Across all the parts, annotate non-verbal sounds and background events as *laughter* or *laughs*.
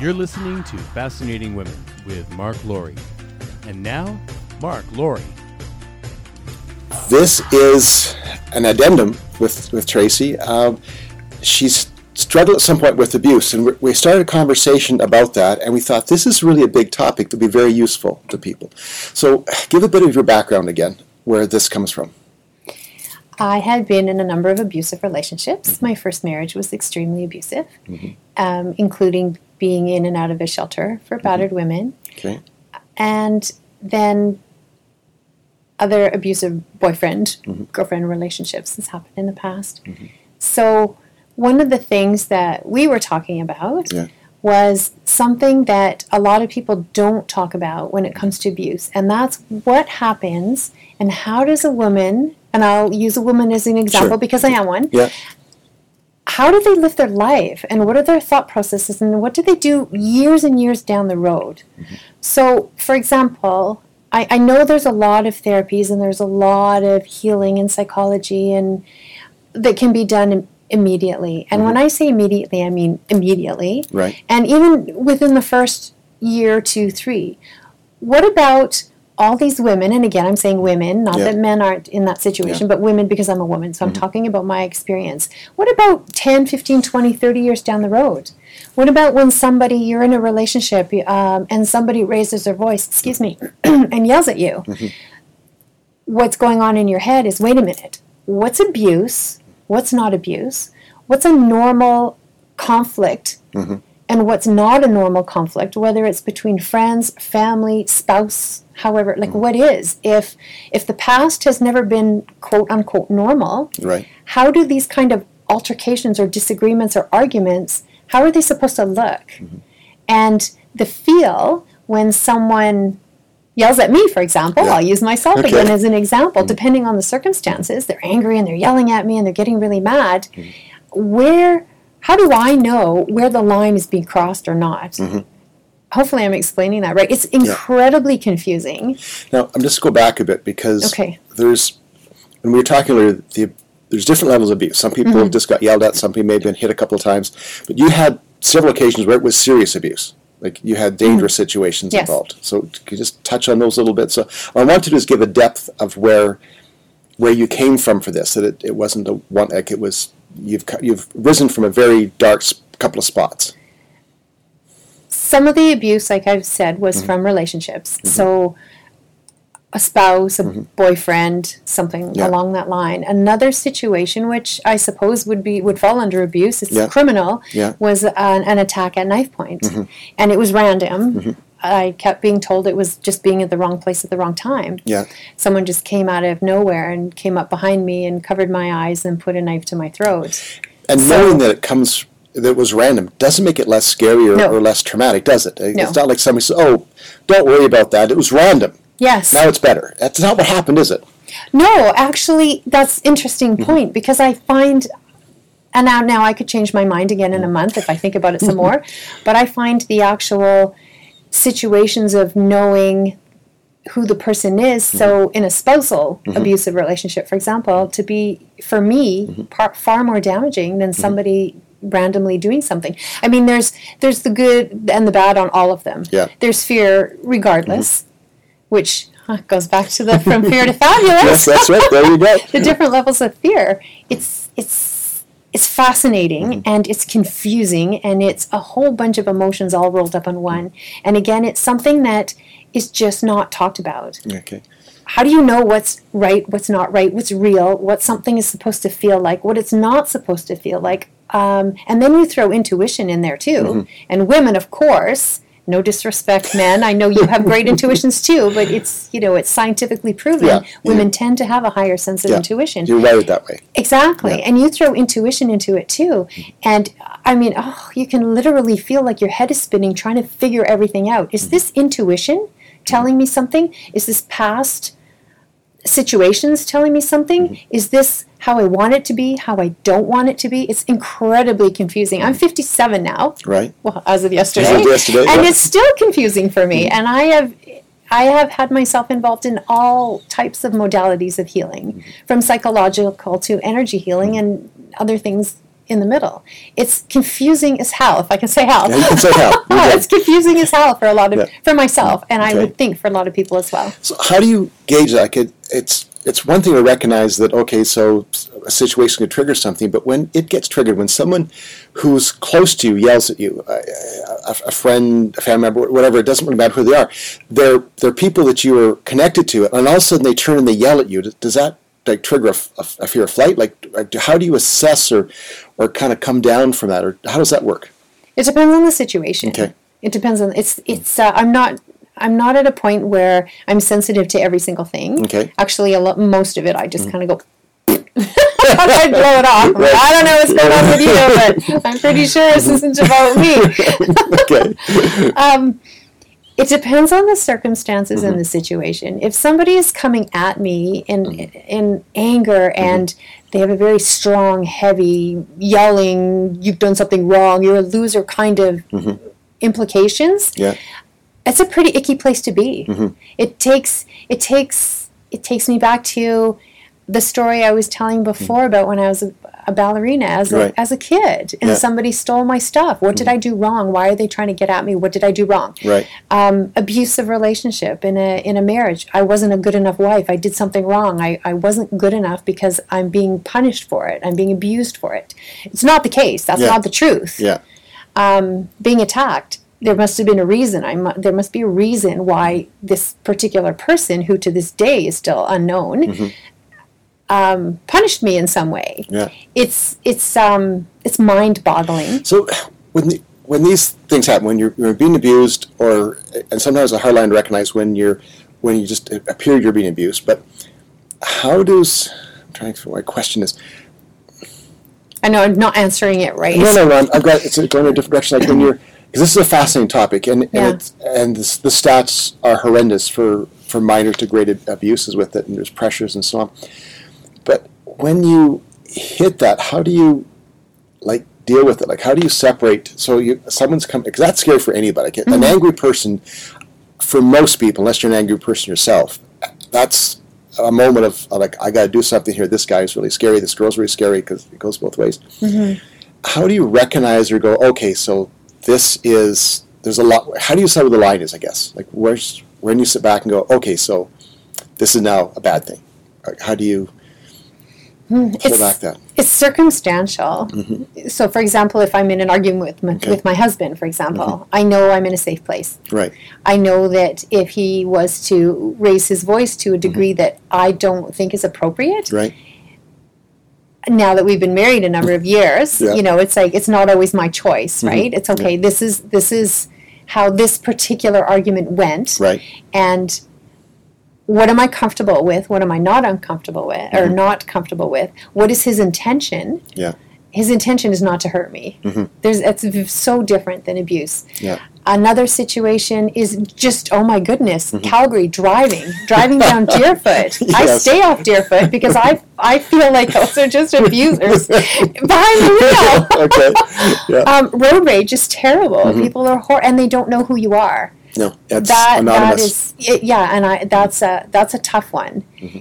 You're listening to Fascinating Women with Mark Laurie. And now, Mark Laurie. This is an addendum with, with Tracy. Um, she's struggled at some point with abuse, and we- we started a conversation about that, and we thought this is really a big topic that would be very useful to people. So, give a bit of your background again, where this comes from. I had been in a number of abusive relationships. Mm-hmm. My first marriage was extremely abusive, mm-hmm. um, including being in and out of a shelter for battered mm-hmm. women, Okay. and then other abusive boyfriend girlfriend relationships has happened in the past. So, one of the things that we were talking about Yeah. was something that a lot of people don't talk about when it comes to abuse, and that's what happens and how does a woman, and I'll use a woman as an example Sure. because I am one, Yeah. how do they live their life and what are their thought processes and what do they do years and years down the road? Mm-hmm. So, for example, I, I know there's a lot of therapies and there's a lot of healing and psychology and that can be done im- immediately. And when mm-hmm. I say immediately, I mean immediately. Right. And even within the first year, two, three. What about all these women? And again, I'm saying women, not Yeah. that men aren't in that situation, but women because I'm a woman. So I'm mm-hmm. talking about my experience. What about 10, 15, 20, 30 years down the road? What about when somebody, you're in a relationship um, and somebody raises their voice, excuse me, *clears throat* and yells at you? Mm-hmm. What's going on in your head is wait a minute, what's abuse? What's not abuse? What's a normal conflict? Mm-hmm. And what's not a normal conflict whether it's between friends family spouse however like mm. what is? If if the past has never been quote unquote normal Right. how do these kind of altercations or disagreements or arguments how are they supposed to look? Mm-hmm. And the feel when someone yells at me for example Yeah. i'll use myself Okay. again as an example mm-hmm. depending on the circumstances they're angry and they're yelling at me and they're getting really mad. Mm-hmm. Where how do i know where the line is being crossed or not hopefully i'm explaining that right it's incredibly confusing Now, I'm just go back a bit because Okay. there's when we were talking earlier, the, there's different levels of abuse. Some people Mm-hmm. just got yelled at. Some people may have been hit a couple of times, but you had several occasions where it was serious abuse. Like you had dangerous situations Mm-hmm. Yes. involved. So could you just touch on those a little bit? So what I want to do is give a depth of where where you came from for this. That it, it wasn't a one like it was. You've you've risen from a very dark couple of spots. some of the abuse like i've said was mm-hmm. from relationships. Mm-hmm. So a spouse a mm-hmm. boyfriend something Yeah. along that line. Another situation which i suppose would be would fall under abuse it's Yeah. criminal Yeah. was an, an attack at knife point. And it was random i kept being told it was just being at the wrong place at the wrong time Yeah. someone just came out of nowhere and came up behind me and covered my eyes and put a knife to my throat And So- knowing that it comes, that it was random, doesn't make it less scary or, No. or less traumatic, does it? No. It's not like somebody says, "Oh, don't worry about that. It was random. yes Now it's better." That's not what happened, is it? No, actually, that's interesting mm-hmm. point because I find, and now now I could change my mind again in a mm-hmm. month if I think about it some more, *laughs* but I find the actual situations of knowing who the person is. So mm-hmm. in a spousal mm-hmm. abusive relationship, for example, to be for me mm-hmm. par, far more damaging than somebody randomly doing something. I mean, there's there's the good and the bad on all of them. Yeah. There's fear regardless, which huh, goes back to the from fear to *laughs* fabulous Yes, that's right. There you go. *laughs* the different levels of fear. It's it's it's fascinating Mm-hmm. and it's confusing and it's a whole bunch of emotions all rolled up in one. And again, it's something that is just not talked about. Okay. How do you know what's right, what's not right, what's real, what something is supposed to feel like, what it's not supposed to feel like? Um, and then you throw intuition in there too. Mm-hmm. And women, of course, no disrespect, men. I know you have great intuitions too, but it's you know it's scientifically proven. Yeah, Women tend to have a higher sense of Yeah. intuition. You're wired that way. Exactly. Yeah. And you throw intuition into it too. Mm-hmm. And I mean, oh, you can literally feel like your head is spinning trying to figure everything out. Is mm-hmm. this intuition telling me something? Is this past situations telling me something? Mm-hmm. Is this how I want it to be, how I don't want it to be? It's incredibly confusing. I'm 57 now. Right. Well, as of yesterday. As of yesterday, and it's still confusing for me. Mm-hmm. And I have I have had myself involved in all types of modalities of healing, mm-hmm. from psychological to energy healing mm-hmm. and other things in the middle. It's confusing as hell, if I can say hell. Yeah, you can say hell. *laughs* It's confusing as hell for a lot of Yeah. for myself, and I would think for a lot of people as well. So how do you gauge that? It, it's it's one thing to recognize that okay, so a situation could trigger something, but when it gets triggered, when someone who's close to you yells at you, a, a, a friend, a family member, whatever, it doesn't really matter who they are. They're they're people that you are connected to, and all of a sudden they turn and they yell at you. Does that like trigger a fear of flight? Like, like, how do you assess or or kind of come down from that, or how does that work? It depends on the situation. Okay. It depends on it's it's. Uh, I'm not. I'm not at a point where I'm sensitive to every single thing. Okay. Mm-hmm. Actually, a lot, most of it, I just kind of go. *laughs* I blow it off. *laughs* I'm I don't know what's going on with you, but *laughs* I'm pretty sure this isn't about me. okay. It depends on the circumstances Mm-hmm. and the situation. If somebody is coming at me in Mm-hmm. in anger and they have a very strong, heavy, yelling, "You've done something wrong. You're a loser," kind of implications. Mm-hmm. Yeah. It's a pretty icky place to be. Mm-hmm. It takes it takes it takes me back to the story I was telling before about when I was a, a ballerina as a, Mm-hmm. Right. as a kid and Yeah. Mm-hmm. somebody stole my stuff. What did I do wrong? Why are they trying to get at me? What did I do wrong? Right. um, abusive relationship in a in a marriage. I wasn't a good enough wife. I did something wrong. I, I wasn't good enough because I'm being punished for it. I'm being abused for it. It's not the case. That's Yeah. not the truth. Yeah. Um, Being attacked. There must have been a reason. I mu- there must be a reason why this particular person, who to this day is still unknown, um, punished me in some way. Yeah. It's it's um it's mind boggling. So when the, when these things happen, when you're, you're being abused, or and sometimes a hard line to recognize when you're when you just appear you're being abused. But how does I'm trying to my question is I know I'm not answering it right. no no no I'm, I've got it's going in a different direction. Like when you're this is a fascinating topic, and Yeah. and, it's, and this, the stats are horrendous for for minor to great abuses with it, and there's pressures and so on. But when you hit that, how do you like deal with it? Like, how do you separate? So you someone's coming because that's scary for anybody. An mm-hmm. angry person, for most people, unless you're an angry person yourself, that's a moment of like, I got to do something here. This guy's really scary. This girl's really scary because it goes both ways. Mm-hmm. How do you recognize or go? Okay, so this is there's a lot. How do you decide where the line is? I guess like where's when you sit back and go, okay, so this is now a bad thing. How do you pull It's- back that? it's circumstantial. So, for example, if I'm in an argument with my, Mm-hmm. Okay. Mm-hmm. with my husband, for example, I know I'm in a safe place. Right. I know that if he was to raise his voice to a degree Mm-hmm. that I don't think is appropriate, Right. Now that we've been married a number of years, Yeah. Mm-hmm. you know, it's like it's not always my choice, right? It's okay. This is this is how this particular argument went, Right. and what am I comfortable with? What am I not uncomfortable with, or Mm-hmm. not comfortable with? What is his intention? Yeah. his intention is not to hurt me. There's it's so different than abuse. Yeah. Another situation is just oh my goodness, Mm-hmm. Calgary driving, driving down *laughs* Deerfoot. I stay off Deerfoot because I I feel like those are just abusers *laughs* behind the wheel. *laughs* okay. Yeah. Um, road rage is terrible. Mm-hmm. People are hor- and they don't know who you are. No, it's that anonymous. that is yeah, and I that's a that's a tough one. Mm-hmm.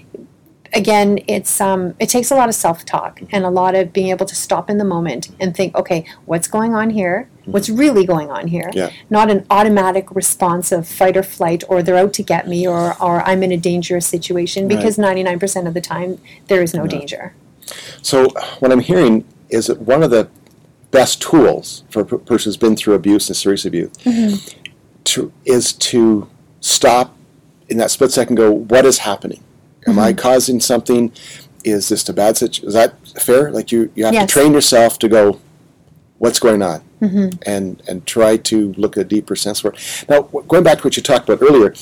Again, it's um it takes a lot of self talk and a lot of being able to stop in the moment and think, okay, what's going on here? What's really going on here? Mm-hmm. Yeah. Not an automatic response of fight or flight or they're out to get me or or I'm in a dangerous situation because ninety nine percent of the time there is no danger. So what I'm hearing is that one of the best tools for a person who's been through abuse and serious abuse to, is to stop in that split second. Go, what is happening? Am I mm-hmm. causing something? Is this a bad situation? Is that fair? Like you, you have Yes. to train yourself to go, what's going on, mm-hmm. and and try to look at a deeper sense for it. Now, going back to what you talked about earlier,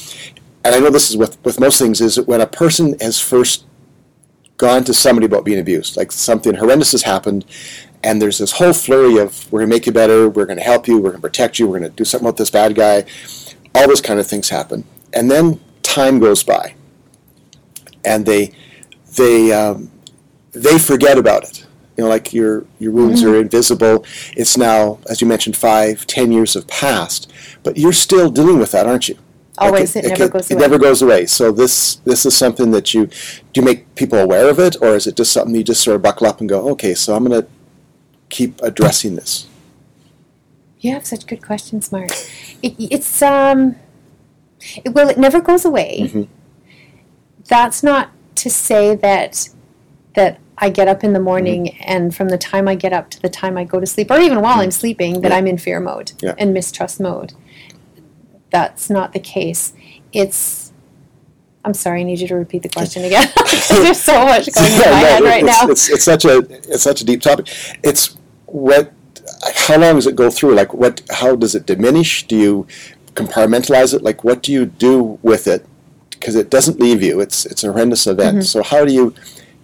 and I know this is with with most things, is that when a person has first gone to somebody about being abused, like something horrendous has happened, and there's this whole flurry of we're going to make you better, we're going to help you, we're going to protect you, we're going to do something about this bad guy, all those kind of things happen, and then time goes by, and they they um, they forget about it. You know, like your your wounds are invisible. It's now, as you mentioned, five, ten years have passed, but you're still dealing with that, aren't you? Like Always, it, never can- goes it away. never goes away. So this this is something that you do. You make people aware of it, or is it just something you just sort of buckle up and go, okay, so I'm gonna keep addressing this? You have such good questions, Mark. It, it's um, it, well, it never goes away. Mhm. That's not to say that that I get up in the morning mm-hmm. and from the time I get up to the time I go to sleep, or even while I'm mm-hmm. sleeping, that Yeah. I'm in fear mode Yeah. and mistrust mode. That's not the case. It's. I'm sorry. I need you to repeat the question again. *laughs* There's so much *laughs* going in my no, head right it's, now. It's, it's such a it's such a deep topic. It's what how long does it go through? Like what how does it diminish? Do you compartmentalize it? Like what do you do with it? Because it doesn't leave you. It's it's a horrendous event. Mm-hmm. So how do you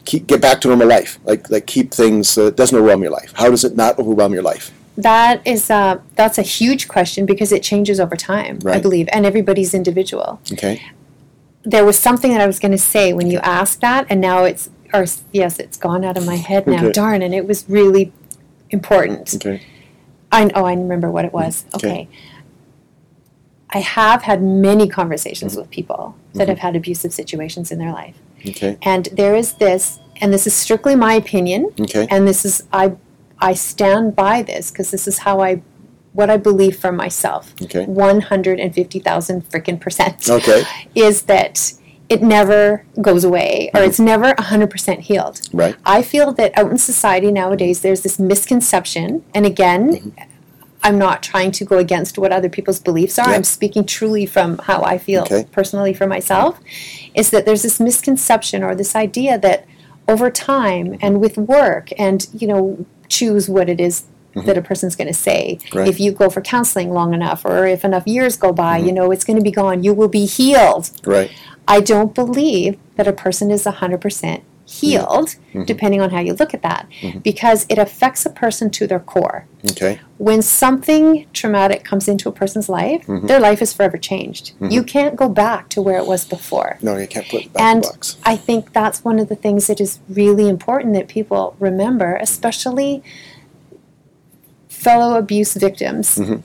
keep get back to normal life? Like like keep things so it doesn't overwhelm your life. How does it not overwhelm your life? That is uh, that's a huge question because it changes over time, I believe, and everybody's individual. Okay. There was something that I was going to say when you asked that, and now it's or yes, it's gone out of my head now. Okay. Darn, and it was really important. Okay. I oh, I remember what it was. Okay. Okay. I have had many conversations Mm-hmm. with people that have had abusive situations in their life. Okay. And there is this, and this is strictly my opinion, Okay. and this is I I stand by this because this is how I what I believe for myself. Okay. One hundred and fifty thousand freaking percent. Okay. *laughs* Is that it never goes away or it's never hundred percent healed. Right. I feel that out in society nowadays there's this misconception, and again, Mm-hmm. I'm not trying to go against what other people's beliefs are. Yeah. I'm speaking truly from how I feel Okay. personally for myself. Is that there's this misconception or this idea that over time and with work and you know choose what it is that a person's going to say. Mm-hmm. Right. If you go for counseling long enough, or if enough years go by, Mm-hmm. you know it's going to be gone. You will be healed. Right. I don't believe that a person is 100% healed, Mm-hmm. depending on how you look at that, because it affects a person to their core. Okay. When something traumatic comes into a person's life, Mm-hmm. their life is forever changed. You can't go back to where it was before. No, you can't put it back And box. I think that's one of the things that is really important that people remember, especially fellow abuse victims, Mm-hmm.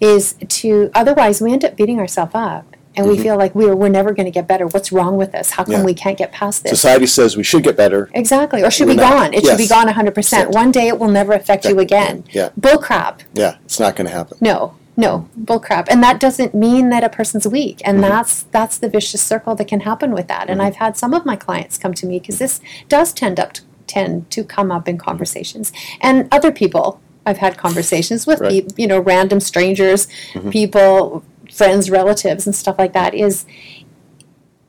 is to otherwise we end up beating ourselves up and we mm-hmm. feel like we're we're never going to get better. What's wrong with us? How come Mm-hmm. Yeah. we can't get past this? Society says we should get better. Exactly, or should We're be not. gone. It should be gone 100%. Yes. One day it will never affect you again. Yeah. Bull crap. Yeah, it's not going to happen. No, no, bull crap. And that doesn't mean that a person's weak. And mm-hmm. that's that's the vicious circle that can happen with that. And mm-hmm. I've had some of my clients come to me because this does tend up to, tend to come up in conversations. And other people I've had conversations with, Right. you know, random strangers, people, friends, relatives, and stuff like that. Is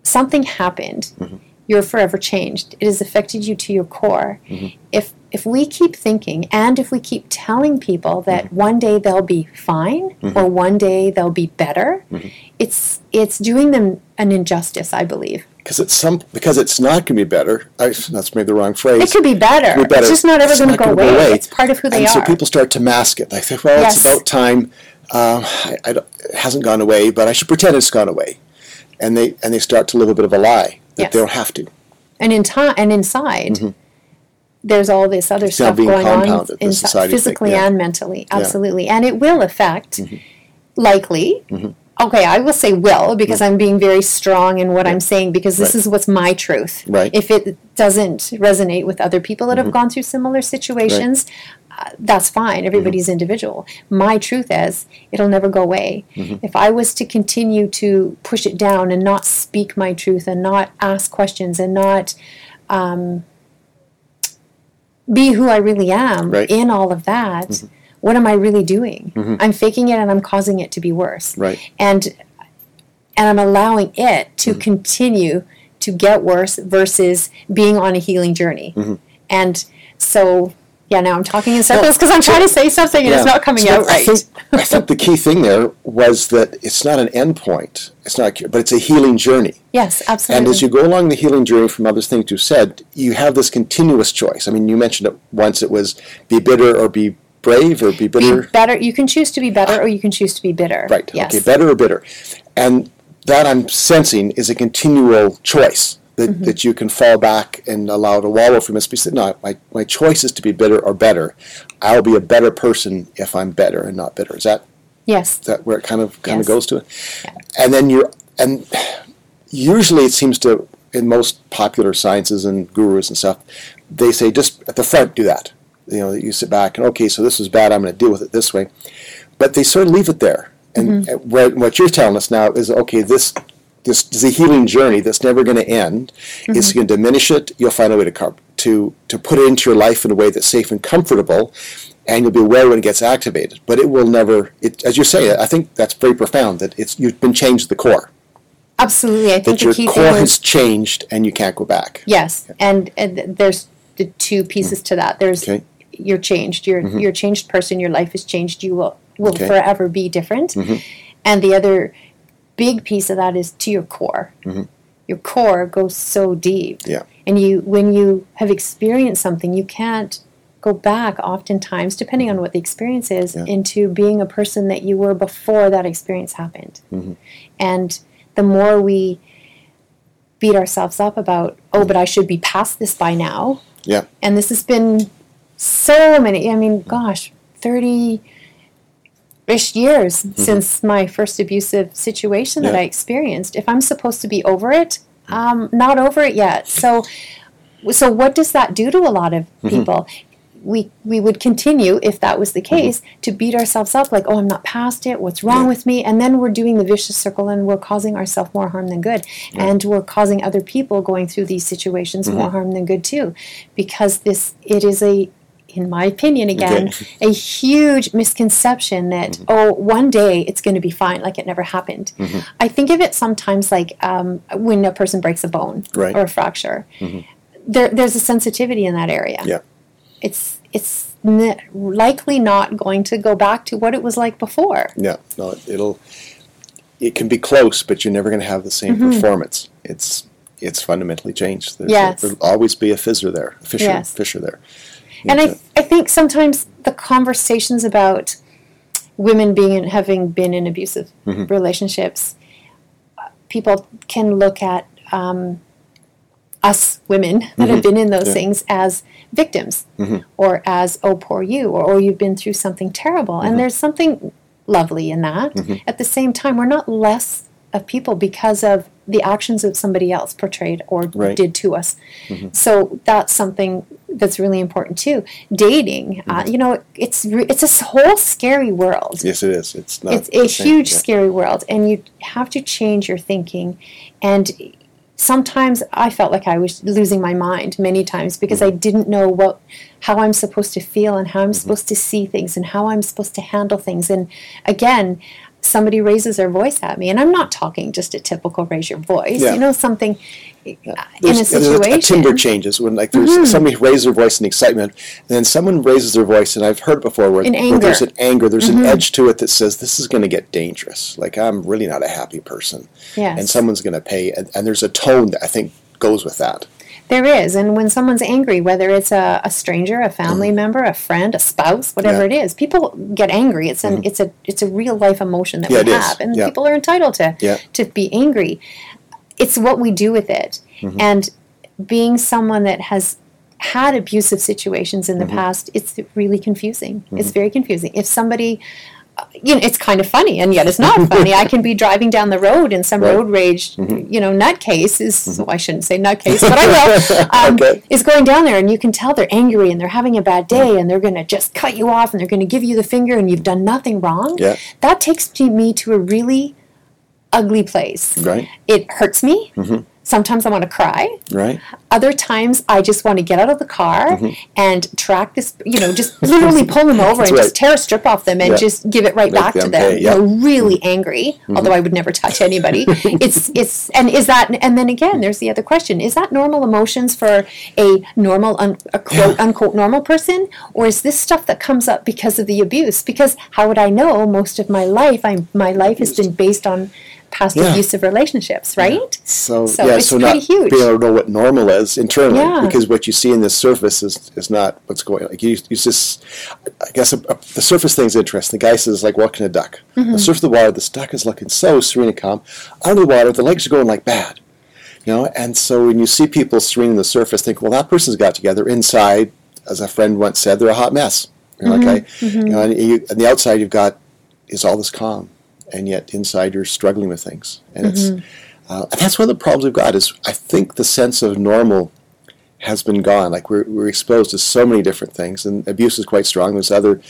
something happened? Mm-hmm. You're forever changed. It has affected you to your core. Mm-hmm. If if we keep thinking and if we keep telling people that mm-hmm. one day they'll be fine or one day they'll be better, it's it's doing them an injustice, I believe. because it's some because it's not going to be better. I, that's maybe the wrong phrase. It could be better. Could be better. It's just not ever going to go gonna away. It's part of who they and are. so people start to mask it. They think, well, Yes. it's about time. Um, I, I it hasn't gone away, but I should pretend it's gone away, and they and they start to live a bit of a lie that Yes. they don't have to. and in time and inside there's all this other It's stuff going on inside, physically yeah. and mentally absolutely. And it will affect likely okay i will say will because i'm being very strong in what i'm saying because this Right. is what's my truth. Right. if it doesn't resonate with other people that have gone through similar situations uh, that's fine everybody's mm-hmm. individual my truth is it'll never go away mm-hmm. if i was to continue to push it down and not speak my truth and not ask questions and not um, be who I really am Right. in all of that, mm-hmm. what am I really doing? I'm faking it and I'm causing it to be worse. Right. And and I'm allowing it to continue to get worse versus being on a healing journey. And so yeah, now I'm talking in circles because I'm trying to say something and it's not coming So out I right. think, I think the key thing there was that it's not an end point. It's not, a cure, but it's a healing journey. yes, absolutely. And as you go along the healing journey from other things you've said, you have this continuous choice. I mean, you mentioned it once. It was be bitter or be brave or be be bitter. better. You can choose to be better or you can choose to be bitter. Right. Yes. Okay. Better or bitter, and that I'm sensing is a continual choice that, Mm-hmm. that you can fall back and allow to wallow from this. Because no, my my choice is to be bitter or better. I'll be a better person if I'm better and not bitter. Is that Yes. is that where it kind of kind Yes. of goes to it? And then you're and usually it seems to in most popular sciences and gurus and stuff, they say just at the front do that. You know, you sit back and okay, so this was bad. I'm going to deal with it this way, but they sort of leave it there. And Mm-hmm. what you're telling us now is okay. This this is a healing journey that's never going to end. It's Mm-hmm. going to diminish it. You'll find a way to co- to to put it into your life in a way that's safe and comfortable, and you'll be aware when it gets activated. But it will never. It, as you say, I think that's very profound. That it's you've been changed to the core. Absolutely, I think That the your core has changed, and you can't go back. yes, and, and there's the two pieces mm. to that. There's Okay. you're changed. You're mm-hmm. you're a changed person. Your life is changed. You will will Okay. forever be different. Mm-hmm. And the other big piece of that is to your core. Your core goes so deep. Yeah. And you when you have experienced something, you can't go back oftentimes, depending on what the experience is, Yeah. into being a person that you were before that experience happened. Mm-hmm. And the more we beat ourselves up about, oh, but I should be past this by now. Yeah. And this has been so many, I mean, gosh, 30 ish years since my first abusive situation that Mm-hmm. I experienced. If I'm supposed to be over it, I'm not over it yet. So, so what does that do to a lot of Mm-hmm. people? We, we would continue if that was the case to beat ourselves up like oh i'm not past it what's wrong Mm-hmm. Yeah. with me and then we're doing the vicious circle and we're causing ourselves more harm than good and we're causing other people going through these situations Mm-hmm. more harm than good too because this it is a in my opinion again Okay. a huge misconception that Mm-hmm. oh one day it's going to be fine like it never happened Mm-hmm. i think of it sometimes like um, when a person breaks a bone Right. Mm-hmm. or a fracture there, there's a sensitivity in that area Yeah. it's it's n- likely not going to go back to what it was like before Yeah, no, it- it'll. It can be close, but you're never going to have the same Mm-hmm. performance. It's it's fundamentally changed. There's Yes. a, there'll always be a fissure there, a fissure, Yes. fissure there. And. I, I think sometimes the conversations about women being in, having been in abusive Mm-hmm. relationships people can look at um, us women that have been in those Mm-hmm. Yeah. things as victims or as oh poor you or oh you've been through something terrible Mm-hmm. and there's something lovely in that at the same time we're not less of people because of the actions of somebody else portrayed or Right. did to us so that's something that's really important too dating uh, you know it's re- it's a whole scary world Yes, it is. It's not. it's a same, huge yeah. scary world and you have to change your thinking and sometimes i felt like i was losing my mind many times because Mm-hmm. i didn't know what how i'm supposed to feel and how i'm supposed to see things and how i'm supposed to handle things and again somebody raises their voice at me and i'm not talking just a typical raise your voice Yeah. you know something uh, in a situation Mm-hmm. A, timber changes when like there's somebody raises their voice in excitement, and then someone raises their voice, and I've heard before where, where there's an anger, there's Mm-hmm. an edge to it that says this is going to get dangerous. Like I'm really not a happy person, Yes. and someone's going to pay, and, and there's a tone that I think goes with that. There is, and when someone's angry, whether it's a, a stranger, a family member, a friend, a spouse, whatever Mm-hmm. Yeah. it is, people get angry. It's an it's a it's a real life emotion that Yeah, we it is. have, and Yeah. people are entitled to to be angry. It's what we do with it, Mm-hmm. and being someone that has had abusive situations in the Mm-hmm. past, it's really confusing. It's very confusing. If somebody you know, it's kind of funny, and yet it's not funny. I can be *laughs* driving down the road, and some Right. road rage, Mm-hmm. you know, nutcase is. Well, I shouldn't say nutcase, but I *laughs* will. Um, Okay. Is going down there, and you can tell they're angry, and they're having a bad day, and they're going to just cut you off, and they're going to give you the finger, and you've done nothing wrong. Yeah. That takes me to a really ugly place. Right. It hurts me. Sometimes I want to cry. Right. Other times, I just want to get out of the car Mm-hmm. and track this, you know, just *laughs* literally pull them over and right. just tear a strip off them and Yeah. just give it right Make back to them them. pay, yeah. really angry. Although I would never touch anybody. *laughs* it's it's and is that and then again, there's the other question: Is that normal emotions for a normal, un, a quote unquote normal person, or is this stuff that comes up because of the abuse? Because how would I know? Most of my life, I my life has been based on past Yeah. abusive relationships, right? So, So yeah, it's so pretty not huge. being able to know what normal is internally, Yeah. because what you see in the surface is, is not what's going. on. Like you, you just, I guess a, a- the surface thing's interesting. The guy says like walking a duck. Mm-hmm. The surface of the water, this duck is looking so serene and calm. Under the water, the legs are going like bad, you know. And so when you see people serene on the surface, think, well, that person's got together. Inside, as a friend once said, they're a hot mess. You're Mm-hmm. like, okay, you know, and you, on the outside, you've got is all this calm, and yet inside you're struggling with things, and it's Mm-hmm. uh, and that's one of the problems we've got is I think the sense of normal has been gone. Like we're, we're exposed to so many different things, and abuse is quite strong. There's other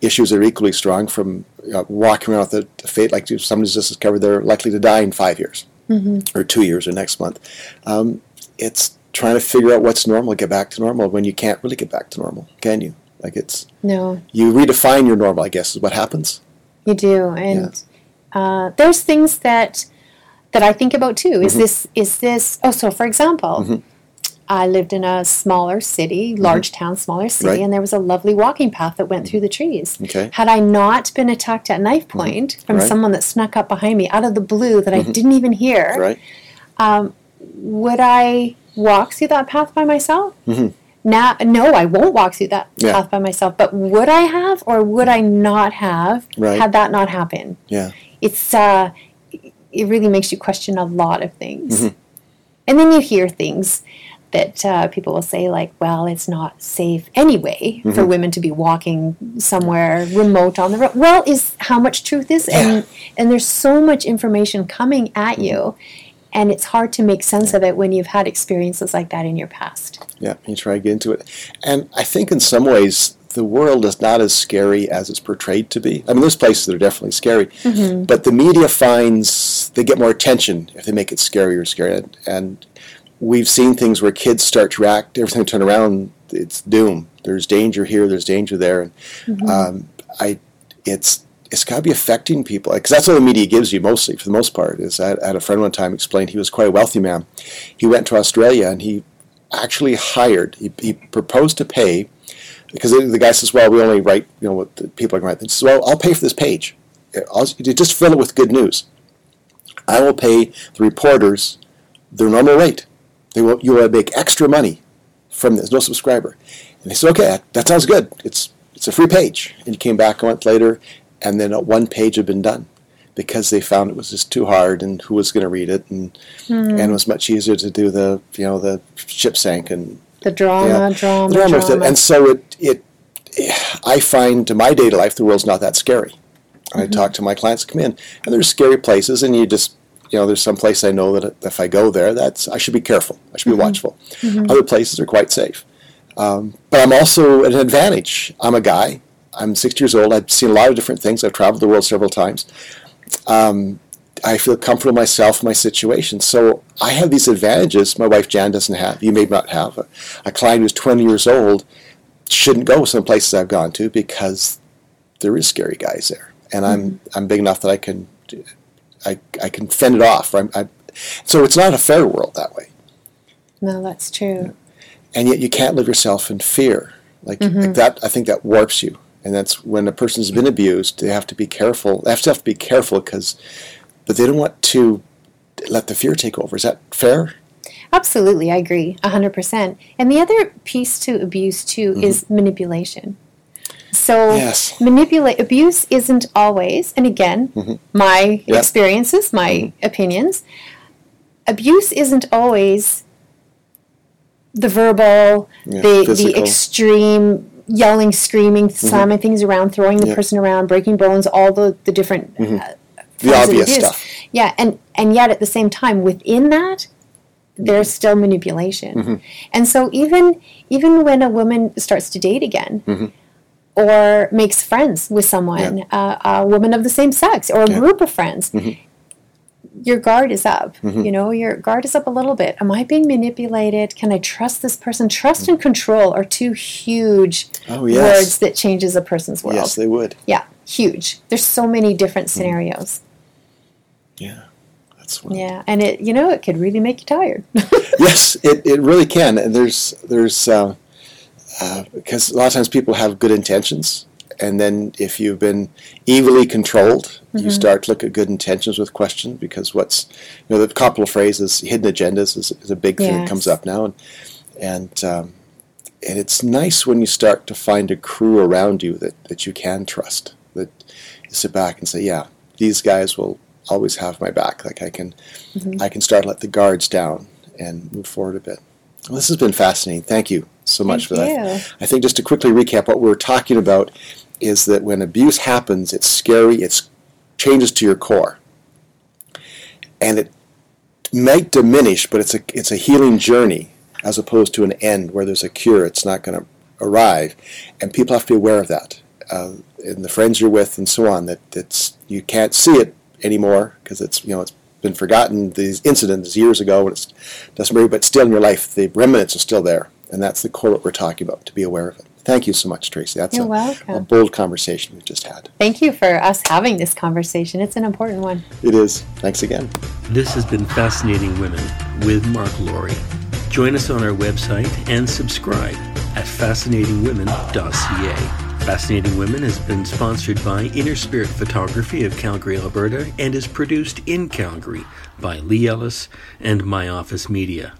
issues that are equally strong from you know, walking around with a fate like somebody's just discovered they're likely to die in five years Mm-hmm. or two years or next month. Um, it's trying to figure out what's normal, get back to normal when you can't really get back to normal, can you? Like it's No, you redefine your normal. I guess is what happens. you do, and uh, there's things that that I think about too. Is Mm-hmm. this is this? Oh, so for example. I lived in a smaller city, large town, smaller city, Mm-hmm. Right. and there was a lovely walking path that went through the trees. Okay. Had I not been attacked at knife point from Right. someone that snuck up behind me out of the blue that I didn't even hear, Right? would I walk through that path by myself? Now, no, I won't walk through that Mm-hmm. Yeah. path by myself. But would I have, or would I not have, Right. had that not happened? Yeah. It's uh, it really makes you question a lot of things, Mm-hmm. and then you hear things that uh, people will say like, "Well, it's not safe anyway Mm-hmm. for women to be walking somewhere remote on the road." Well, is how much truth is, and and there's so much information coming at Mm-hmm. you, and it's hard to make sense of it when you've had experiences like that in your past. Yeah, you try to get into it. And I think in some ways, the world is not as scary as it's portrayed to be. I mean, there's places that are definitely scary, but the media finds they get more attention if they make it scarier and scarier. And, we've seen things where kids start to react, everything turn around, it's doom. There's danger here, there's danger there. And um, I, it's it's got to be affecting people because that's what the media gives you mostly for the most part is I, I had a friend one time explained he was quite a wealthy man he went to australia and he actually hired he, he proposed to pay because the, guy says well we only write you know what the people are going to write. He says well i'll pay for this page. I'll, just fill it with good news. I will pay the reporters their normal rate. They will you will make extra money from this no subscriber. And they said okay that, sounds good. It's it's a free page. And he came back a month later and then one page had been done because they found it was just too hard and who was going to read it and hmm. and it was much easier to do the you know the ship sank and The drama, Yeah. drama, drama drama. and so it it I find in my daily life the world's not that scary. I talk to my clients come in and there's scary places and you just you know there's some place I know that if I go there that's I should be careful I should be watchful. Other places are quite safe. Um, but I'm also at an advantage. I'm a guy. I'm 60 years old. I've seen a lot of different things. I've traveled the world several times. Um, I feel comfortable myself, my situation. So I have these advantages my wife Jan doesn't have. You may not have. A, a client who's 20 years old shouldn't go some places I've gone to because there is scary guys there, and I'm I'm big enough that I can I, I can fend it off. I'm, I, so it's not a fair world that way, no, that's true. and yet you can't live yourself in fear. Like, Mm-hmm. like that, I think that warps you, and that's when a person's been abused. They have to be careful. They have to have to be careful because, but they don't want to let the fear take over. Is that fair? Absolutely, I agree, hundred percent. And the other piece to abuse too is manipulation. So Mm-hmm. Yes. manipulate abuse isn't always, and again, my Yeah. experiences, my opinions. Abuse isn't always the verbal, Yeah, the the extreme yelling, screaming, slamming things around, throwing the Yeah. person around, breaking bones, all the the different uh, The obvious abuse. stuff. Yeah, and and yet at the same time, within that, there's still manipulation. Mm-hmm. And so even even when a woman starts to date again, Mm-hmm. or makes friends with someone, uh, a woman of the same sex, or a Yeah. Mm-hmm. group of friends. Your guard is up. You know, your guard is up a little bit. Am I being manipulated? Can I trust this person? Trust and control are two huge Oh, yes. words that changes a person's world. Yes, they would. yeah, huge. There's so many different Mm-hmm. scenarios. Yeah, that's what. Yeah, and it you know it could really make you tired. *laughs* yes, it, it really can. And there's there's uh, uh, because a lot of times people have good intentions, and then if you've been evilly controlled, you start to look at good intentions with question because what's you know the couple of phrases hidden agendas is, is a big thing that comes up now, and and um, and it's nice when you start to find a crew around you that, that you can trust that you sit back and say yeah these guys will always have my back like I can I can start to let the guards down and move forward a bit. Well, this has been fascinating. Thank you so much Thank for you. that. I think just to quickly recap what we're talking about is that when abuse happens, it's scary, it's changes to your core. And it might diminish, but it's a it's a healing journey. as opposed to an end where there's a cure. It's not going to arrive, and people have to be aware of that. Uh, and the friends you're with, and so on, that it's you can't see it anymore because it's you know it's been forgotten. These incidents years ago, and it doesn't matter, but still in your life, the remnants are still there, and that's the core what we're talking about. To be aware of it. Thank you so much, Tracy. That's You're a, welcome. a bold conversation we just had. Thank you for us having this conversation. It's an important one. It is. Thanks again. This has been Fascinating Women with Mark Laurie. Join us on our website and subscribe at fascinatingwomen.ca. Fascinating Women has been sponsored by Inner Spirit Photography of Calgary, Alberta, and is produced in Calgary by Lee Ellis and My Office Media.